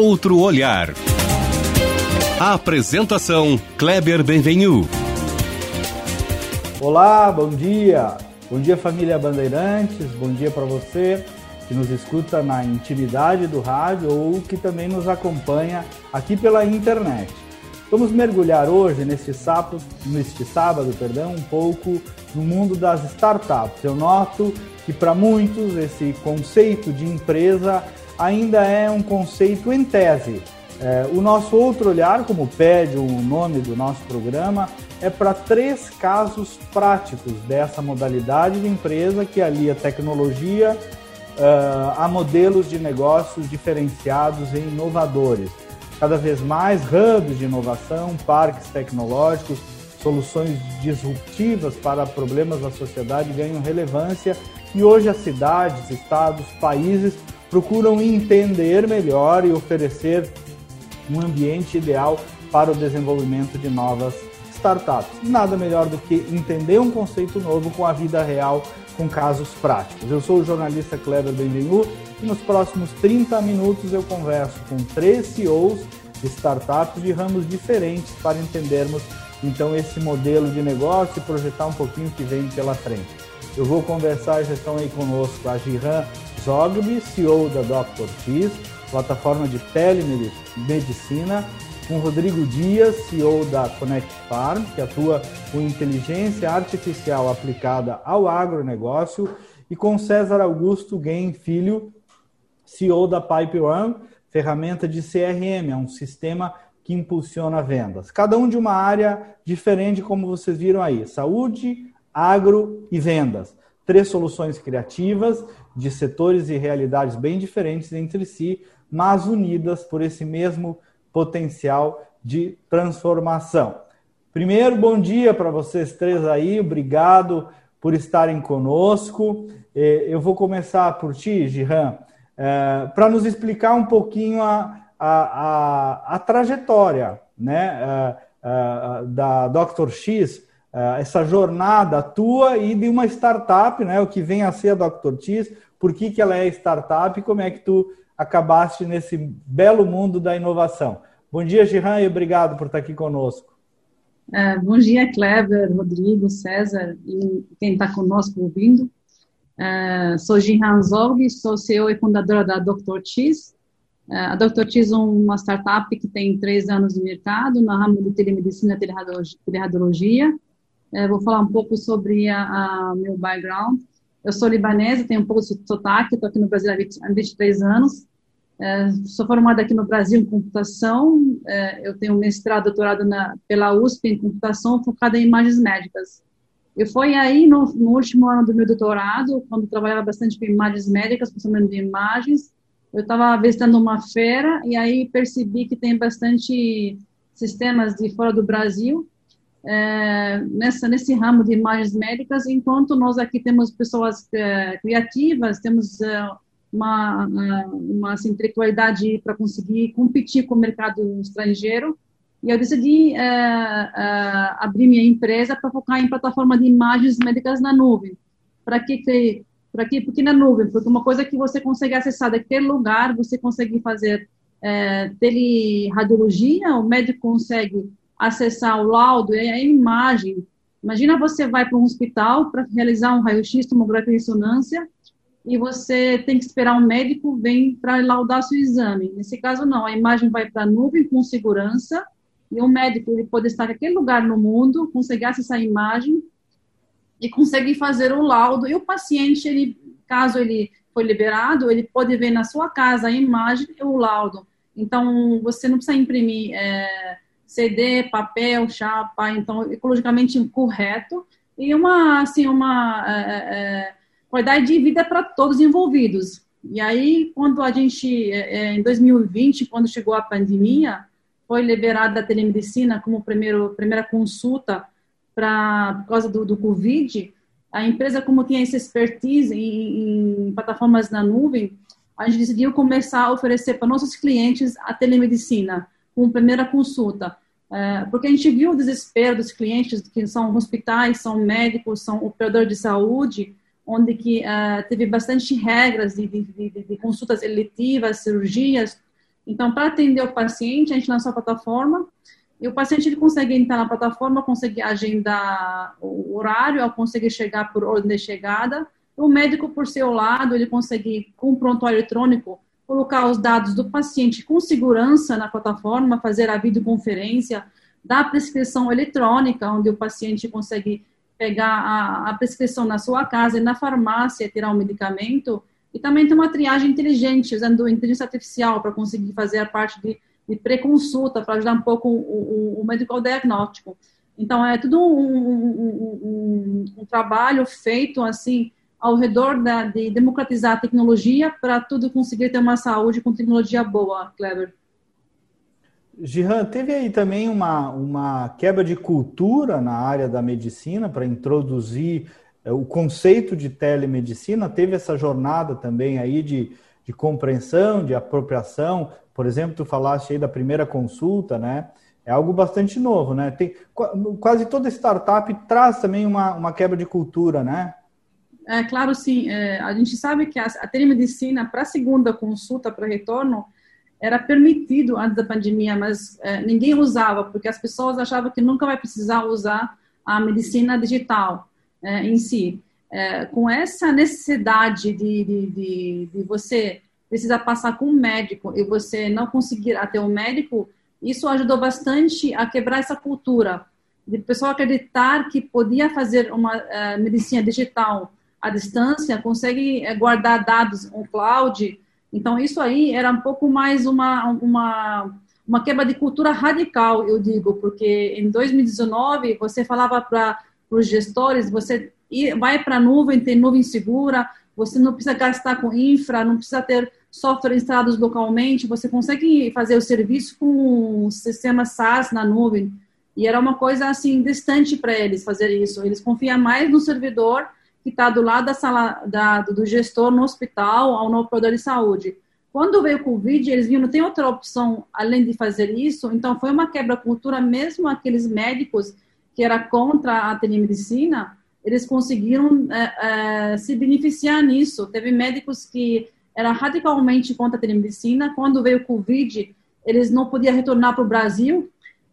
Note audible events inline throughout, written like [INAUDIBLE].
outro olhar. A apresentação Kleber Benvenu. Olá, bom dia. Bom dia família Bandeirantes, bom dia para você que nos escuta na intimidade do rádio ou que também nos acompanha aqui pela internet. Vamos mergulhar hoje neste neste sábado, perdão, um pouco no mundo das startups. Eu noto que para muitos esse conceito de empresa ainda é um conceito em tese. É, o nosso outro olhar, como pede o nome do nosso programa, é para três casos práticos dessa modalidade de empresa que alia tecnologia uh, a modelos de negócios diferenciados e inovadores. Cada vez mais hubs de inovação, parques tecnológicos, soluções disruptivas para problemas da sociedade ganham relevância e hoje as cidades, estados, países procuram entender melhor e oferecer um ambiente ideal para o desenvolvimento de novas startups. Nada melhor do que entender um conceito novo com a vida real, com casos práticos. Eu sou o jornalista Kleber Benvenu e nos próximos 30 minutos eu converso com três CEOs de startups de ramos diferentes para entendermos então esse modelo de negócio e projetar um pouquinho o que vem pela frente. Eu vou conversar, já estão aí conosco a Giran Zogby, CEO da Dr. X, plataforma de telemedicina, com Rodrigo Dias, CEO da Connect Farm, que atua com inteligência artificial aplicada ao agronegócio, e com César Augusto Gain Filho, CEO da Pipe One, ferramenta de CRM, é um sistema que impulsiona vendas. Cada um de uma área diferente, como vocês viram aí: saúde, agro e vendas. Três soluções criativas de setores e realidades bem diferentes entre si, mas unidas por esse mesmo potencial de transformação. Primeiro, bom dia para vocês três aí, obrigado por estarem conosco. É, eu vou começar por ti, Gihan, é, para nos explicar um pouquinho a, a, a, a trajetória né, é, da Dr. X, essa jornada tua e de uma startup, né, o que vem a ser a Dr. X, por que, que ela é startup e como é que tu acabaste nesse belo mundo da inovação. Bom dia, Giran, e obrigado por estar aqui conosco. Uh, bom dia, Kleber, Rodrigo, César e quem está conosco ouvindo. Uh, sou Jihan Zog, sou CEO e fundadora da Dr. Uh, a Dr. X é uma startup que tem três anos de mercado na ramo de telemedicina e teleradiologia. Vou falar um pouco sobre a, a, meu background. Eu sou libanesa, tenho um pouco de sotaque, estou aqui no Brasil há 23 anos. É, sou formada aqui no Brasil em computação, é, eu tenho mestrado, doutorado na, pela USP em computação, focada em imagens médicas. E foi aí, no, no, último ano do meu doutorado, quando trabalhava bastante com imagens médicas, principalmente de imagens, eu estava visitando uma feira e aí percebi que tem bastante sistemas de fora do Brasil é, nessa nesse ramo de imagens médicas, enquanto nós aqui temos pessoas é, criativas, temos é, uma, uma assim, intelectualidade para conseguir competir com o mercado estrangeiro. E eu decidi abrir minha empresa para focar em plataforma de imagens médicas na nuvem. Para que para quê? Porque na nuvem, porque uma coisa que você consegue acessar daquele lugar, você consegue fazer é, teleradiologia, o médico consegue acessar o laudo e a imagem. Imagina você vai para um hospital para realizar um raio-x, tomografia e ressonância, e você tem que esperar um médico vir para laudar seu exame. Nesse caso, não. A imagem vai para a nuvem com segurança e o médico ele pode estar em qualquer lugar no mundo, conseguir acessar a imagem e conseguir fazer o laudo. E o paciente, ele, caso ele foi liberado, ele pode ver na sua casa a imagem e o laudo. Então, você não precisa imprimir é, CD, papel, chapa, então, ecologicamente correto. E uma, assim, uma... É, é, qualidade de vida para todos envolvidos. E aí, quando a gente, é, é, em 2020, quando chegou a pandemia, foi liberada a telemedicina como primeiro, primeira consulta pra, por causa do, do Covid, a empresa, como tinha essa expertise em, em plataformas na nuvem, a gente decidiu começar a oferecer para nossos clientes a telemedicina como primeira consulta. É, porque a gente viu o desespero dos clientes que são hospitais, são médicos, são operadores de saúde, onde que uh, teve bastante regras de, de, de, de, consultas eletivas, cirurgias, Então, para atender o paciente, a gente lançou a plataforma e o paciente ele consegue entrar na plataforma, consegue agendar o horário, consegue chegar por ordem de chegada. O médico, por seu lado, ele consegue, com o prontuário eletrônico, colocar os dados do paciente com segurança na plataforma, fazer a videoconferência, dar a prescrição eletrônica, onde o paciente consegue pegar a, a prescrição na sua casa e na farmácia, tirar o medicamento, e também tem uma triagem inteligente, usando inteligência artificial para conseguir fazer a parte de, de pré-consulta, para ajudar um pouco o, o, o diagnóstico. Então, é tudo um, um, um trabalho feito, assim, ao redor da, de democratizar a tecnologia para tudo conseguir ter uma saúde com tecnologia boa, Clever. Gihan, teve aí também uma, uma quebra de cultura na área da medicina para introduzir é, o conceito de telemedicina, teve essa jornada também aí de, de compreensão, de apropriação. Por exemplo, tu falaste aí da primeira consulta, né? É algo bastante novo, né? Tem, quase toda startup traz também uma, uma quebra de cultura, né? É claro, sim. É, a gente sabe que a, a telemedicina para a segunda consulta, para retorno, era permitido antes da pandemia, mas é, ninguém usava, porque as pessoas achavam que nunca vai precisar usar a medicina digital é, em si. É, com essa necessidade de, de, de, de, você precisar passar com um médico e você não conseguir até o um médico, isso ajudou bastante a quebrar essa cultura de pessoa acreditar que podia fazer uma uh, medicina digital à distância, consegue é, guardar dados no cloud. Então, isso aí era um pouco mais uma, uma, uma quebra de cultura radical, eu digo, porque em 2019 você falava para os gestores, você vai para a nuvem, tem nuvem segura, você não precisa gastar com infra, não precisa ter software instalados localmente, você consegue fazer o serviço com um sistema SaaS na nuvem. E era uma coisa assim distante para eles fazer isso. Eles confiam mais no servidor que está do lado da sala da, do gestor no hospital ou no operador de saúde. Quando veio o Covid, eles viram não tem outra opção além de fazer isso. Então foi uma quebra cultura mesmo aqueles médicos que era contra a telemedicina, eles conseguiram é, é, se beneficiar nisso. Teve médicos que eram radicalmente contra a telemedicina. Quando veio o Covid, eles não podiam retornar para o Brasil.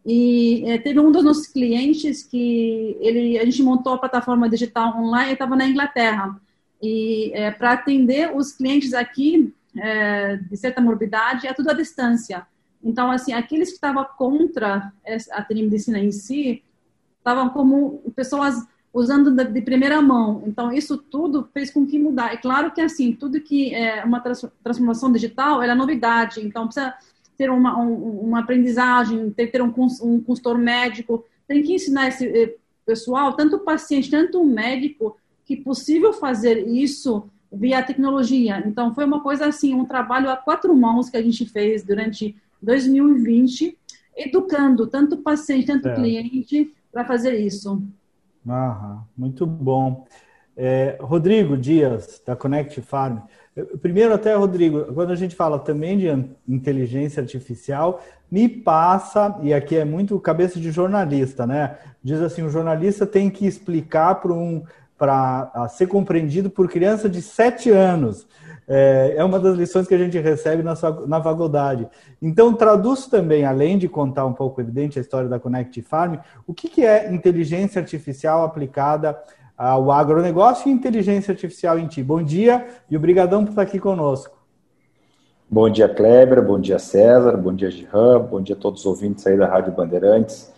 E é, teve um dos nossos clientes que ele, a gente montou a plataforma digital online, estava na Inglaterra. E é, para atender os clientes aqui é, de certa morbidade, é tudo à distância. Então, assim, aqueles que estavam contra a telemedicina em si, estavam como pessoas usando de primeira mão. Então, isso tudo fez com que mudar. É claro que, assim, tudo que é uma transformação digital é novidade. Então, precisa ter uma, um, uma aprendizagem, ter, ter um, um consultor médico. Tem que ensinar esse eh, pessoal, tanto o paciente, tanto o médico, que é possível fazer isso via tecnologia. Então, foi uma coisa assim, um trabalho a quatro mãos que a gente fez durante 2020, educando tanto o paciente, tanto o é. cliente, para fazer isso. Aham, muito bom. É, Rodrigo Dias, da Connect Farm. Primeiro, até, Rodrigo, quando a gente fala também de inteligência artificial, me passa, e aqui é muito cabeça de jornalista, né? Diz assim: o jornalista tem que explicar para um para ser compreendido por criança de 7 anos. É, é uma das lições que a gente recebe na, na faculdade. Então, traduz também, além de contar um pouco evidente a história da Connect Farm, o que, que é inteligência artificial aplicada ao agronegócio e inteligência artificial em ti. Bom dia e obrigadão por estar aqui conosco. Bom dia, Kleber, bom dia, César, bom dia, Gihan, bom dia a todos os ouvintes aí da Rádio Bandeirantes.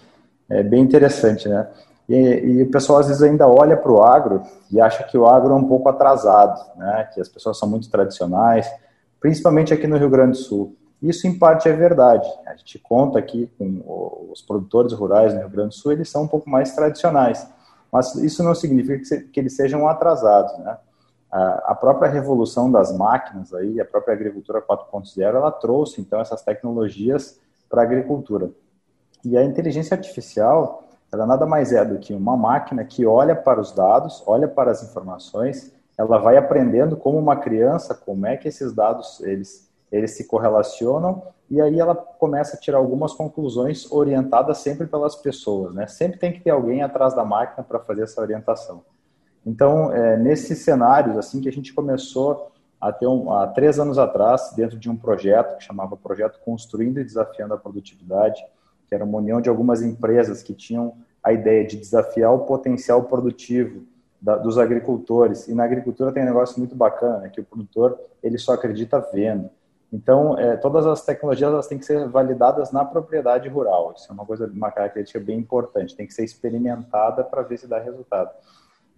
É bem interessante, né? E, e, o pessoal às vezes ainda olha para o agro e acha que o agro é um pouco atrasado, né? que as pessoas são muito tradicionais, principalmente aqui no Rio Grande do Sul. Isso em parte é verdade. A gente conta aqui com os produtores rurais no Rio Grande do Sul, eles são um pouco mais tradicionais, mas isso não significa que eles sejam atrasados. Né? A própria revolução das máquinas, aí, a própria agricultura 4.0, ela trouxe então essas tecnologias para a agricultura. E a inteligência artificial, ela nada mais é do que uma máquina que olha para os dados, olha para as informações, ela vai aprendendo como uma criança como é que esses dados eles eles se correlacionam e aí ela começa a tirar algumas conclusões orientadas sempre pelas pessoas, né? Sempre tem que ter alguém atrás da máquina para fazer essa orientação. Então, é, nesses cenários assim que a gente começou até um, há três anos atrás, dentro de um projeto que chamava Projeto Construindo e Desafiando a Produtividade, que era uma união de algumas empresas que tinham a ideia de desafiar o potencial produtivo da, dos agricultores. E na agricultura tem um negócio muito bacana, né, que o produtor ele só acredita vendo. Então, é, todas as tecnologias elas têm que ser validadas na propriedade rural. Isso é uma coisa, uma característica bem importante. Tem que ser experimentada para ver se dá resultado.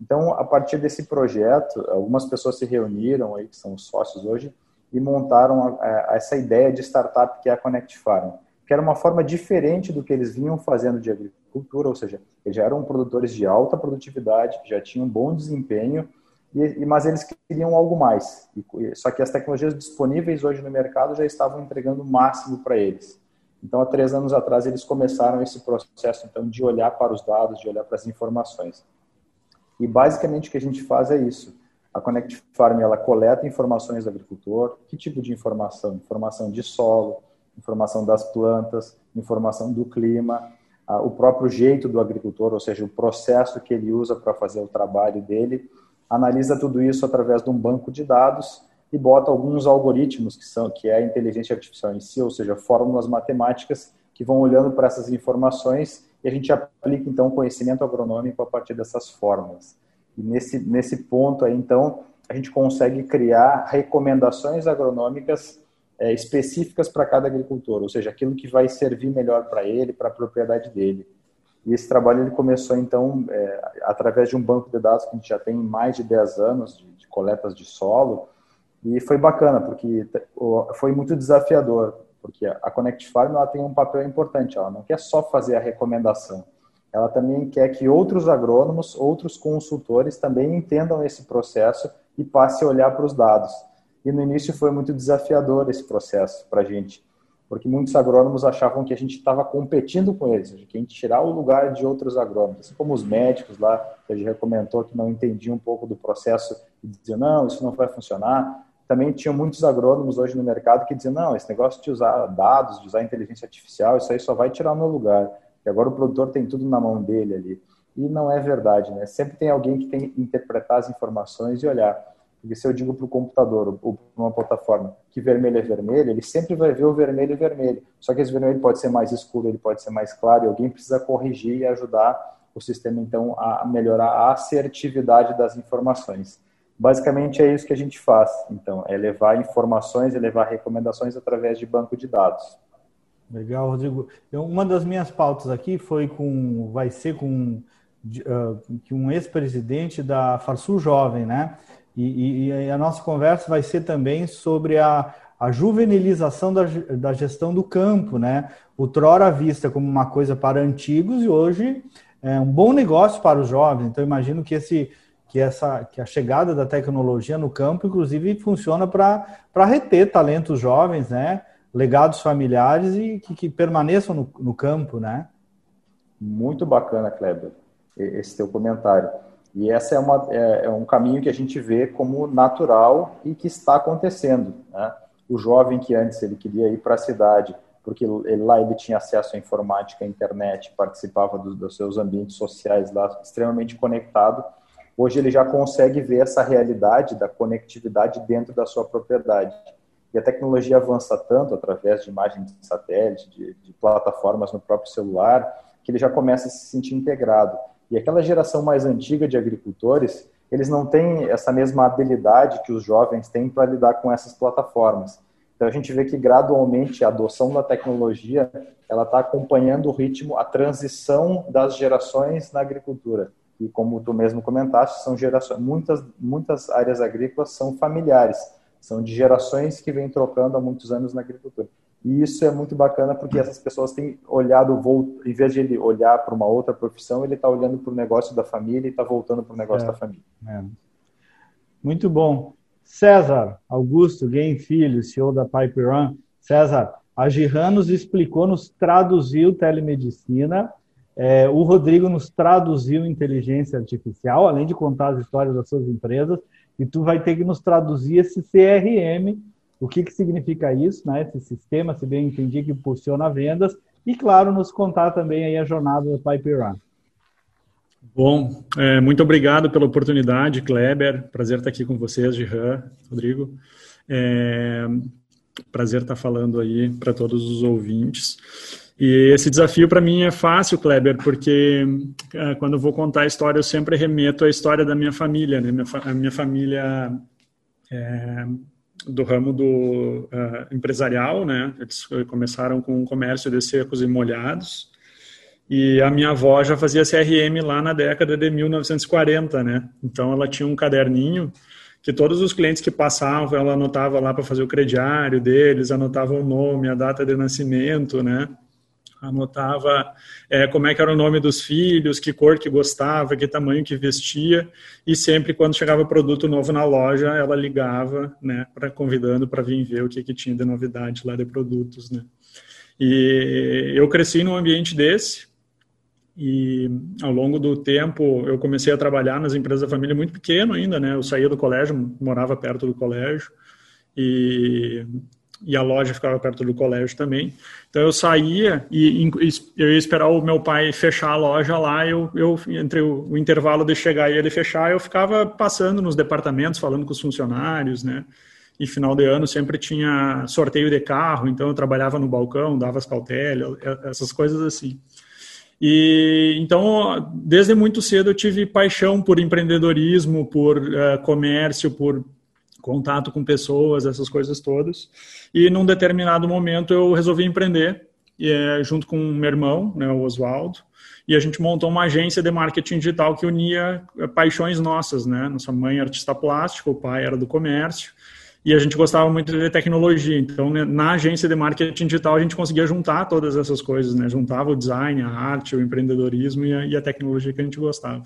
Então, a partir desse projeto, algumas pessoas se reuniram aí, que são sócios hoje, e montaram a, a, essa ideia de startup que é a Connect Farm, que era uma forma diferente do que eles vinham fazendo de agricultura, ou seja, eles já eram produtores de alta produtividade, já tinham um bom desempenho, e, mas eles queriam algo mais. E, só que as tecnologias disponíveis hoje no mercado já estavam entregando o máximo para eles. Então, há três anos atrás, eles começaram esse processo então de olhar para os dados, de olhar para as informações. E basicamente o que a gente faz é isso. A Connect Farm ela coleta informações do agricultor. Que tipo de informação? Informação de solo, informação das plantas, informação do clima, o próprio jeito do agricultor, ou seja, o processo que ele usa para fazer o trabalho dele. Analisa tudo isso através de um banco de dados e bota alguns algoritmos que são que é a inteligência artificial em si, ou seja, fórmulas matemáticas que vão olhando para essas informações e a gente aplica então o conhecimento agronômico a partir dessas fórmulas. E nesse, nesse ponto aí, então, a gente consegue criar recomendações agronômicas é, específicas para cada agricultor, ou seja, aquilo que vai servir melhor para ele, para a propriedade dele. E esse trabalho ele começou, então, é, através de um banco de dados que a gente já tem mais de 10 anos de, de coletas de solo, e foi bacana, porque foi muito desafiador, porque a Connect Farm ela tem um papel importante, ela não quer só fazer a recomendação, ela também quer que outros agrônomos, outros consultores também entendam esse processo e passe a olhar para os dados. E no início foi muito desafiador esse processo para a gente, porque muitos agrônomos achavam que a gente estava competindo com eles, que a gente tirar o lugar de outros agrônomos, assim como os médicos lá, que a gente recomendou que não entendiam um pouco do processo e diziam, não, isso não vai funcionar também tinha muitos agrônomos hoje no mercado que diziam, não, esse negócio de usar dados, de usar inteligência artificial, isso aí só vai tirar o meu lugar. E agora o produtor tem tudo na mão dele ali. E não é verdade, né? Sempre tem alguém que tem que interpretar as informações e olhar. Porque se eu digo para o computador ou para uma plataforma que vermelho é vermelho, ele sempre vai ver o vermelho e vermelho. Só que esse vermelho pode ser mais escuro, ele pode ser mais claro, e alguém precisa corrigir e ajudar o sistema, então, a melhorar a assertividade das informações. Basicamente é isso que a gente faz, então, é levar informações e levar recomendações através de banco de dados. Legal, Rodrigo. Uma das minhas pautas aqui foi com, vai ser com uh, um ex-presidente da Farsul Jovem, né? E, e, a nossa conversa vai ser também sobre a, a juvenilização da, da gestão do campo, né? O Trora vista como uma coisa para antigos e hoje é um bom negócio para os jovens. Então, imagino que esse que essa que a chegada da tecnologia no campo, inclusive, funciona para reter talentos jovens, né? Legados familiares e que, que permaneçam no, no, campo, né? Muito bacana, Kleber, esse teu comentário. E essa é, uma, é, é um caminho que a gente vê como natural e que está acontecendo. Né? O jovem que antes ele queria ir para a cidade, porque ele, lá ele tinha acesso à informática, à internet, participava do, dos seus ambientes sociais lá, extremamente conectado, Hoje ele já consegue ver essa realidade da conectividade dentro da sua propriedade. E a tecnologia avança tanto através de imagens de satélite, de, de plataformas no próprio celular, que ele já começa a se sentir integrado. E aquela geração mais antiga de agricultores, eles não têm essa mesma habilidade que os jovens têm para lidar com essas plataformas. Então a gente vê que gradualmente a adoção da tecnologia ela está acompanhando o ritmo, a transição das gerações na agricultura e como tu mesmo comentaste, são gerações, muitas, muitas áreas agrícolas são familiares, são de gerações que vêm trocando há muitos anos na agricultura. E isso é muito bacana porque essas pessoas têm olhado, em vez de ele olhar para uma outra profissão, ele está olhando para o negócio da família e está voltando para o negócio é, da família. É. Muito bom. César Augusto Game Filho, CEO da Pipe Run. César, a Giran nos explicou, nos traduziu telemedicina é, o Rodrigo nos traduziu inteligência artificial, além de contar as histórias das suas empresas, e tu vai ter que nos traduzir esse CRM, o que, que significa isso, né? esse sistema, se bem entendi, que impulsiona vendas, e, claro, nos contar também aí a jornada da Pipe Run. Bom, é, muito obrigado pela oportunidade, Kleber. Prazer estar aqui com vocês, Gihan, Rodrigo. É, prazer estar falando aí para todos os ouvintes. E esse desafio para mim é fácil, Kleber, porque é, quando eu vou contar a história, eu sempre remeto à história da minha família. Né? Minha, a minha família é, do ramo do uh, empresarial, né? Eles começaram com o comércio de secos e molhados. E a minha avó já fazia CRM lá na década de 1940, né? Então ela tinha um caderninho que todos os clientes que passavam, ela anotava lá para fazer o crediário deles, anotava o nome, a data de nascimento, né? Anotava é, como é que era o nome dos filhos, que cor que gostava, que tamanho que vestia, e sempre quando chegava produto novo na loja, ela ligava, né, para convidando para vir ver o que, que tinha de novidade lá de produtos, né. E eu cresci num ambiente desse, e ao longo do tempo eu comecei a trabalhar nas empresas da família muito pequeno ainda, né, eu saía do colégio, morava perto do colégio, e e a loja ficava perto do colégio também. Então eu saía e, eu ia esperar o meu pai fechar a loja lá. Eu, eu entre o, o, intervalo de chegar e ele fechar, eu ficava passando nos departamentos, falando com os funcionários, né? E final de ano sempre tinha sorteio de carro, então eu trabalhava no balcão, dava as cautelas, essas coisas assim. E então, desde muito cedo eu tive paixão por empreendedorismo, por uh, comércio, por contato com pessoas, essas coisas todas. E num determinado momento eu resolvi empreender, é, junto com meu irmão, né, o Oswaldo, e a gente montou uma agência de marketing digital que unia é, paixões nossas, né? Nossa mãe era artista plástico, o pai era do comércio, e a gente gostava muito de tecnologia. Então, né, na agência de marketing digital, a gente conseguia juntar todas essas coisas, né? Juntava o design, a arte, o empreendedorismo e a, e a tecnologia que a gente gostava.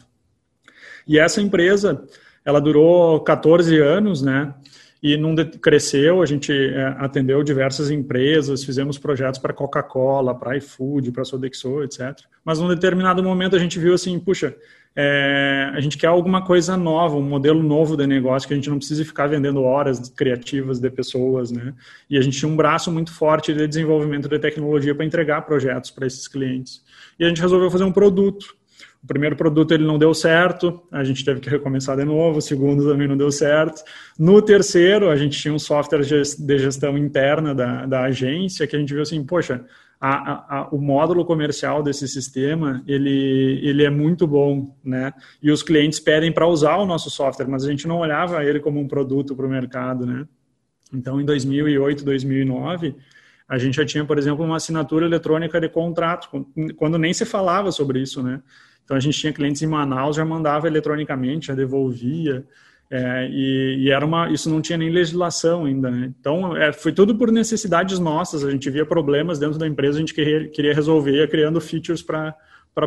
E essa empresa, ela durou 14 anos, né? E não cresceu, a gente é, atendeu diversas empresas, fizemos projetos para Coca-Cola, para iFood, para Sodexo, etc. Mas num determinado momento a gente viu assim, puxa, é, a gente quer alguma coisa nova, um modelo novo de negócio, que a gente não precise ficar vendendo horas criativas de pessoas, né? E a gente tinha um braço muito forte de desenvolvimento de tecnologia para entregar projetos para esses clientes. E a gente resolveu fazer um produto o primeiro produto ele não deu certo, a gente teve que recomeçar de novo, o segundo também não deu certo. No terceiro, a gente tinha um software de gestão interna da, da agência que a gente viu assim, poxa, a, a, o módulo comercial desse sistema ele, ele é muito bom, né? E os clientes pedem para usar o nosso software, mas a gente não olhava ele como um produto para o mercado, né? Então, em 2008, 2009, a gente já tinha, por exemplo, uma assinatura eletrônica de contrato, quando nem se falava sobre isso, né? Então a gente tinha clientes em Manaus, já mandava eletronicamente, já devolvia. É, e, e, era uma, isso não tinha nem legislação ainda, né? Então, é, foi tudo por necessidades nossas. A gente via problemas dentro da empresa, a gente queria, queria resolver, criando features para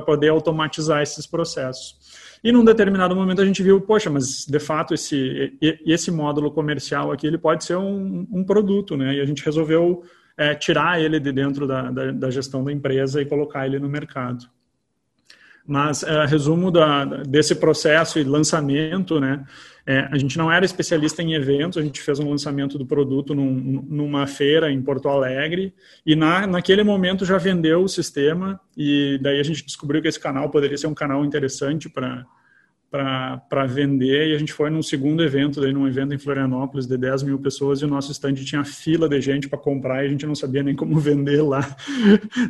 poder automatizar esses processos. E num determinado momento a gente viu, poxa, mas de fato esse, esse módulo comercial aqui ele pode ser um, um produto, né? E a gente resolveu é, tirar ele de dentro da, da, da gestão da empresa e colocar ele no mercado. Mas, é, resumo da, desse processo e lançamento, né? É, a gente não era especialista em eventos, a gente fez um lançamento do produto num, numa feira em Porto Alegre e na, naquele momento já vendeu o sistema e daí a gente descobriu que esse canal poderia ser um canal interessante para para vender e a gente foi num segundo evento, daí num evento em Florianópolis de 10 mil pessoas e o nosso stand tinha fila de gente para comprar e a gente não sabia nem como [LAUGHS] vender lá.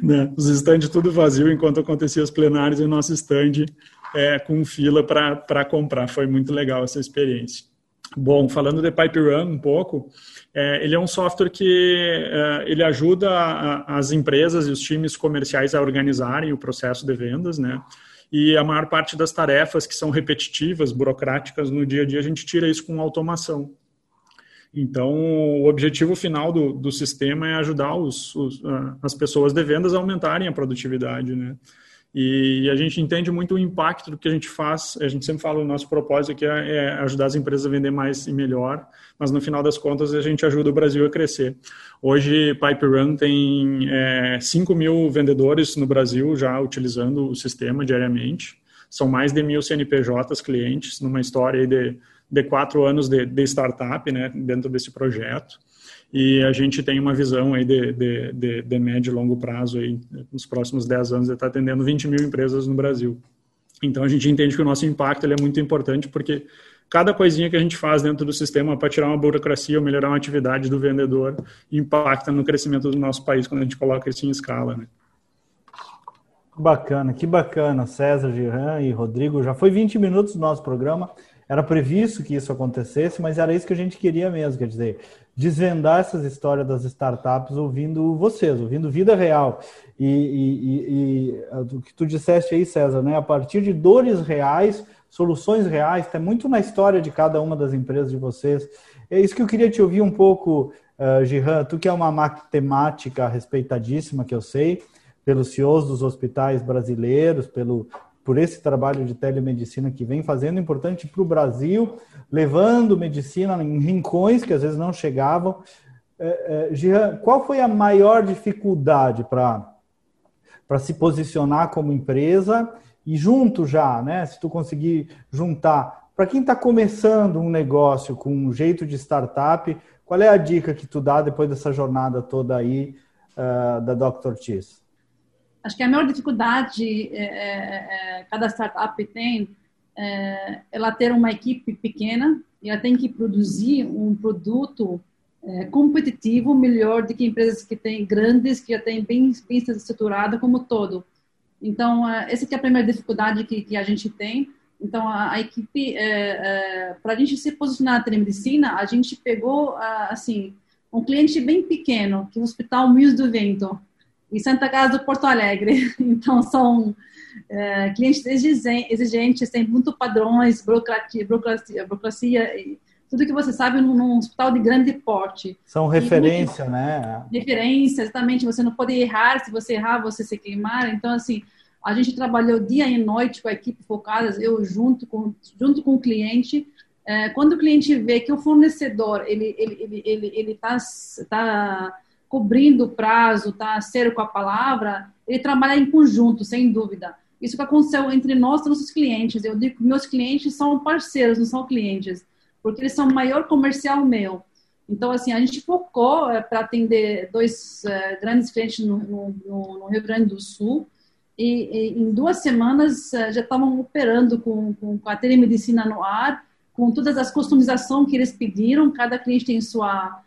né? Os stands tudo vazio enquanto acontecia os plenários e o nosso stand é, com fila para comprar. Foi muito legal essa experiência. Bom, falando de Pipe Run um pouco, é, ele é um software que é, ele ajuda a, as empresas e os times comerciais a organizarem o processo de vendas, né? E a maior parte das tarefas que são repetitivas, burocráticas no dia a dia, a gente tira isso com automação. Então, o objetivo final do, do sistema é ajudar os, os, as pessoas de vendas a aumentarem a produtividade, né? E a gente entende muito o impacto do que a gente faz. A gente sempre fala o nosso propósito aqui é, é ajudar as empresas a vender mais e melhor, mas no final das contas a gente ajuda o Brasil a crescer. Hoje, Pipe Run tem é, 5 mil vendedores no Brasil já utilizando o sistema diariamente. São mais de mil CNPJs clientes numa história de, de quatro anos de, de startup né, dentro desse projeto e a gente tem uma visão aí de, de, de, de médio e longo prazo aí, nos próximos 10 anos, de estar atendendo 20 mil empresas no Brasil. Então a gente entende que o nosso impacto é muito importante porque cada coisinha que a gente faz dentro do sistema para tirar uma burocracia ou melhorar uma atividade do vendedor impacta no crescimento do nosso país quando a gente coloca isso em escala, né? Bacana, que bacana, César, Giran e Rodrigo. Já foi 20 minutos do nosso programa. Era previsto que isso acontecesse, mas era isso que a gente queria mesmo, quer dizer, desvendar essas histórias das startups ouvindo vocês, ouvindo vida real. E, e, e, o que tu disseste aí, César, né? A partir de dores reais, soluções reais, está muito na história de cada uma das empresas de vocês. É isso que eu queria te ouvir um pouco, uh, Gihan, tu que é uma matemática respeitadíssima, que eu sei, pelos CEOs dos hospitais brasileiros, pelo, por esse trabalho de telemedicina que vem fazendo, importante para o Brasil, levando medicina em rincões que às vezes não chegavam. É, é, Jean, qual foi a maior dificuldade para se posicionar como empresa e junto já, né? Se tu conseguir juntar, para quem está começando um negócio com um jeito de startup, qual é a dica que tu dá depois dessa jornada toda aí uh, da Dr. Cheese? Acho que a maior dificuldade é, é, é, cada startup tem é ela ter uma equipe pequena e ela tem que produzir um produto é, competitivo melhor do que empresas que têm grandes, que já têm bem, bem estruturada como todo. Então, é, essa é a primeira dificuldade que, que a gente tem. Então, a, a equipe, é, é, para a gente se posicionar na telemedicina, a gente pegou, assim, um cliente bem pequeno, que é o Hospital Milhos do Vento, em Santa Casa do Porto Alegre. [LAUGHS] Então, são é, clientes exigentes, têm muito padrões, burocracia, burocracia, burocracia tudo que você sabe num, num hospital de grande porte. São referência, e, né? Referência, exatamente. Você não pode errar, se você errar, você se queimar. Então, assim, a gente trabalhou dia e noite com a equipe focada, eu junto com, junto com o cliente. É, quando o cliente vê que o fornecedor, ele ele ele ele, ele tá, tá cobrindo o prazo, tá sério com a palavra, ele trabalha em conjunto, sem dúvida. Isso que aconteceu entre nós e nossos clientes. Eu digo que meus clientes são parceiros, não são clientes, porque eles são o maior comercial meu. Então, assim, a gente focou é, para atender dois é, grandes clientes no, no, no, Rio Grande do Sul. E, e em duas semanas é, já estavam operando com, com, com, a telemedicina no ar, com todas as customizações que eles pediram. Cada cliente tem sua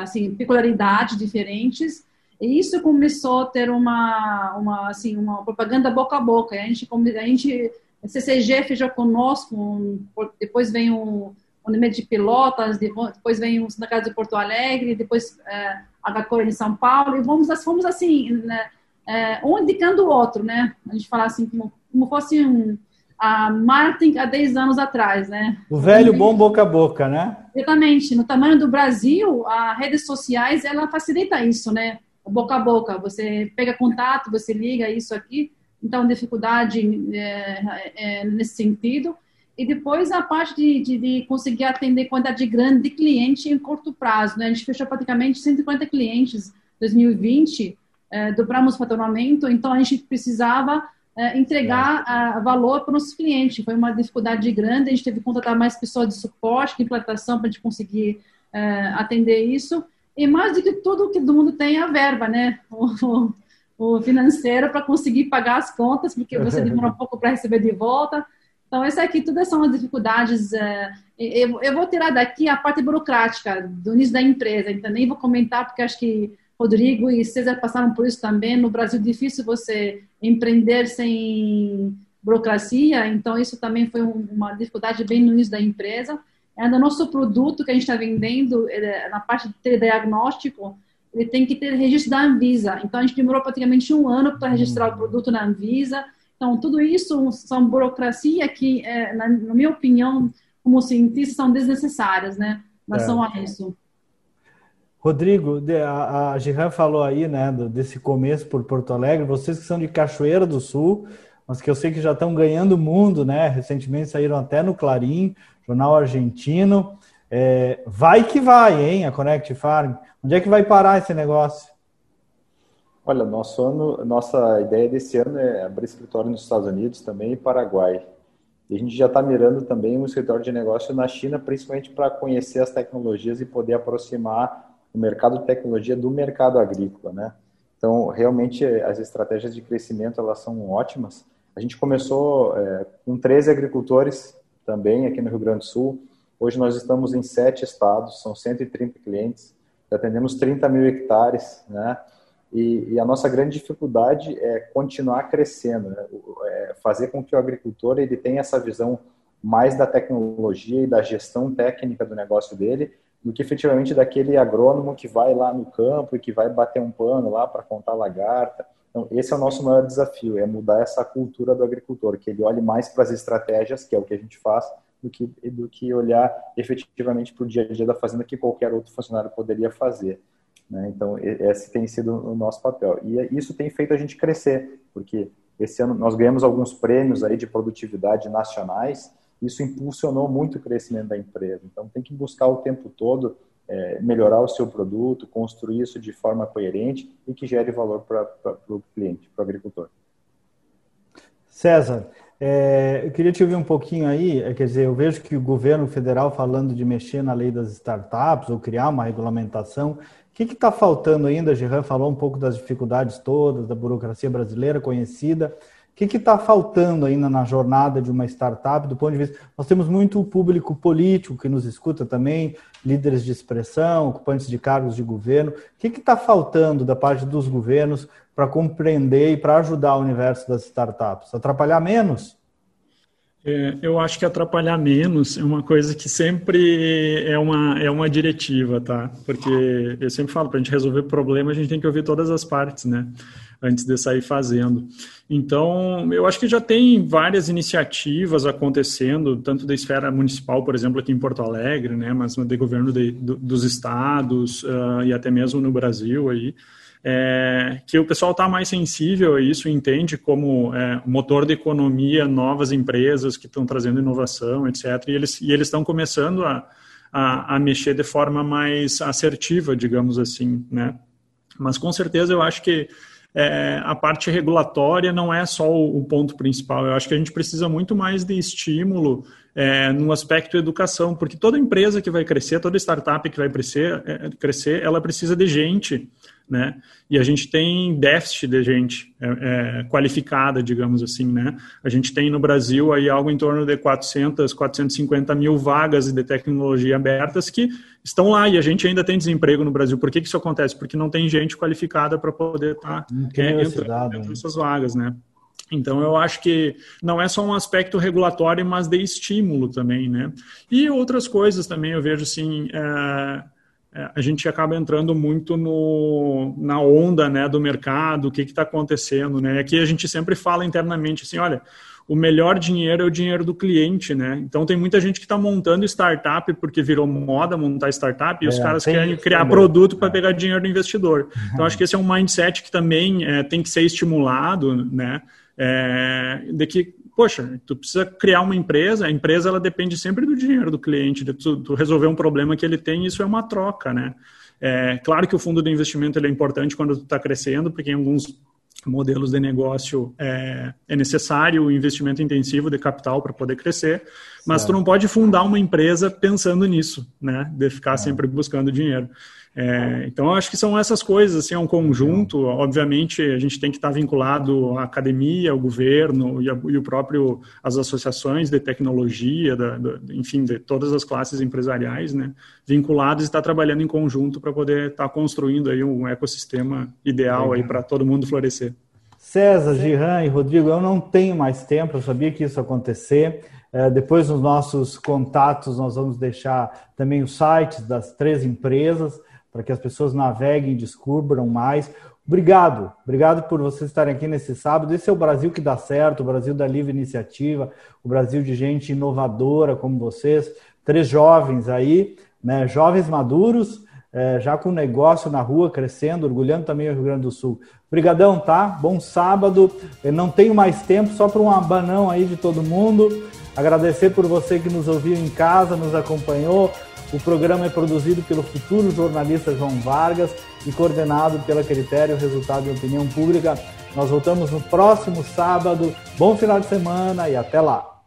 assim, peculiaridades diferentes. E isso começou a ter uma, uma, assim, uma propaganda boca a boca. A gente, a gente CCG fechou conosco, depois vem o Unimed de Pilotas, depois vem o Casa de Porto Alegre, depois é, a Gacor em São Paulo, e vamos, fomos assim, né, é, um indicando o outro, né? A gente fala assim, como, como fosse um, a Martin há 10 anos atrás, né? O velho bom boca a boca, né? Exatamente. No tamanho do Brasil, as redes sociais, ela facilita isso, né? O boca a boca. Você pega contato, você liga isso aqui. Então, dificuldade é, é, nesse sentido. E depois a parte de, de, de, conseguir atender quantidade grande de cliente em curto prazo, né? A gente fechou praticamente 150 clientes em 2020, é, dobramos o faturamento, então a gente precisava é, entregar a, valor para os clientes. Foi uma dificuldade grande, a gente teve que contratar mais pessoas de suporte, de implantação, para a gente conseguir é, atender isso. E mais do que tudo, que todo mundo tem a verba, né? O, o financeiro para conseguir pagar as contas, porque você demora um [LAUGHS] pouco para receber de volta. Então, essa aqui, todas são as dificuldades. É, eu, eu vou tirar daqui a parte burocrática do início da empresa, então nem vou comentar, porque acho que Rodrigo e César passaram por isso também. No Brasil, difícil você empreender sem burocracia, então isso também foi uma dificuldade bem no início da empresa. Ainda nosso produto que a gente está vendendo, na parte de telediagnóstico, ele tem que ter registro da Anvisa. Então, a gente demorou praticamente um ano para registrar o produto na Anvisa. Então, tudo isso são burocracia que, é, na, na, minha opinião, como cientista, são desnecessárias, né? Mas é. são a isso. Rodrigo, a, Giran falou aí, né, desse começo por Porto Alegre, vocês que são de Cachoeira do Sul, mas que eu sei que já estão ganhando mundo, né? Recentemente saíram até no Clarim, jornal argentino. É, vai que vai, hein, a Connect Farm. Onde é que vai parar esse negócio? Olha, nosso ano, nossa ideia desse ano é abrir escritório nos Estados Unidos também e Paraguai. E a gente já está mirando também um escritório de negócio na China, principalmente para conhecer as tecnologias e poder aproximar o mercado de tecnologia do mercado agrícola, né? Então, realmente, as estratégias de crescimento, elas são ótimas. A gente começou é, com 13 agricultores também aqui no Rio Grande do Sul. Hoje nós estamos em sete estados, são 130 clientes, atendemos 30 mil hectares, né? E, e, a nossa grande dificuldade é continuar crescendo, né? é fazer com que o agricultor ele tenha essa visão mais da tecnologia e da gestão técnica do negócio dele do que efetivamente daquele agrônomo que vai lá no campo e que vai bater um pano lá para contar lagarta. Então, esse é o nosso maior desafio, é mudar essa cultura do agricultor, que ele olhe mais para as estratégias, que é o que a gente faz, do que, do que olhar efetivamente para o dia a dia da fazenda que qualquer outro funcionário poderia fazer. Né? Então, esse tem sido o nosso papel. E isso tem feito a gente crescer, porque esse ano nós ganhamos alguns prêmios aí de produtividade nacionais, isso impulsionou muito o crescimento da empresa. Então, tem que buscar o tempo todo é, melhorar o seu produto, construir isso de forma coerente e que gere valor para o cliente, para o agricultor. César, é, eu queria te ouvir um pouquinho aí, é, quer dizer, eu vejo que o governo federal falando de mexer na lei das startups ou criar uma regulamentação. O que está faltando ainda? Gerran falou um pouco das dificuldades todas, da burocracia brasileira conhecida que está faltando ainda na jornada de uma startup do ponto de vista? Nós temos muito público político que nos escuta também, líderes de expressão, ocupantes de cargos de governo. O que está faltando da parte dos governos para compreender e para ajudar o universo das startups? Atrapalhar menos? É, eu acho que atrapalhar menos é uma coisa que sempre é uma, é uma diretiva, tá? Porque eu sempre falo, para a gente resolver problema, a gente tem que ouvir todas as partes, né? Antes de sair fazendo. Então, eu acho que já tem várias iniciativas acontecendo, tanto da esfera municipal, por exemplo, aqui em Porto Alegre, né, mas de governo de, do, dos estados uh, e até mesmo no Brasil aí, é, que o pessoal está mais sensível a isso, entende como é, motor da economia, novas empresas que estão trazendo inovação, etc. E eles estão começando a, a, a mexer de forma mais assertiva, digamos assim, né? Mas com certeza eu acho que é, a parte regulatória não é só o, o, ponto principal. Eu acho que a gente precisa muito mais de estímulo é, no aspecto educação, porque toda empresa que vai crescer, toda startup que vai crescer, é, crescer ela precisa de gente, né? E a gente tem déficit de gente é, é, qualificada, digamos assim, né? A gente tem no Brasil aí algo em torno de 400, 450 mil vagas de tecnologia abertas que estão lá e a gente ainda tem desemprego no Brasil. Por que, que isso acontece? Porque não tem gente qualificada para poder estar tá, é, entrando nessas vagas, né? Então, eu acho que não é só um aspecto regulatório, mas de estímulo também, né? E outras coisas também, eu vejo assim, é, é, a gente acaba entrando muito no, na onda né, do mercado, o que está acontecendo, né? Aqui a gente sempre fala internamente assim, olha, o melhor dinheiro é o dinheiro do cliente, né? Então tem muita gente que está montando startup porque virou moda montar startup e é, os caras querem criar também. produto para é. pegar dinheiro do investidor. Então acho que esse é um mindset que também é, tem que ser estimulado, né? É, de que, poxa, tu precisa criar uma empresa, a empresa ela depende sempre do dinheiro do cliente, de tu, tu resolver um problema que ele tem, isso é uma troca, né? É, claro que o fundo de investimento ele é importante quando tu está crescendo, porque em alguns modelos de negócio é, é necessário o investimento intensivo de capital para poder crescer, mas certo. tu não pode fundar uma empresa pensando nisso, né? De ficar é. sempre buscando dinheiro. É, então, acho que são essas coisas, assim, é um conjunto. Obviamente, a gente tem que estar vinculado à academia, ao governo e, a, e o próprio as associações de tecnologia, da, da, enfim, de todas as classes empresariais, né, vinculados e estar trabalhando em conjunto para poder estar construindo aí um ecossistema ideal aí para todo mundo florescer. César, Giran e Rodrigo, eu não tenho mais tempo, eu sabia que isso ia acontecer. É, depois, nos nossos contatos, nós vamos deixar também os sites das três empresas para que as pessoas naveguem, descubram mais. Obrigado, obrigado por vocês estarem aqui nesse sábado. Esse é o Brasil que dá certo, o Brasil da livre iniciativa, o Brasil de gente inovadora como vocês, três jovens aí, né, jovens maduros, é, já com negócio na rua crescendo, orgulhando também o Rio Grande do Sul. Obrigadão, tá? Bom sábado. Eu não tenho mais tempo, só para um abanão aí de todo mundo. Agradecer por você que nos ouviu em casa, nos acompanhou. O programa é produzido pelo futuro jornalista João Vargas e coordenado pela Critério Resultado de Opinião Pública. Nós voltamos no próximo sábado. Bom final de semana e até lá!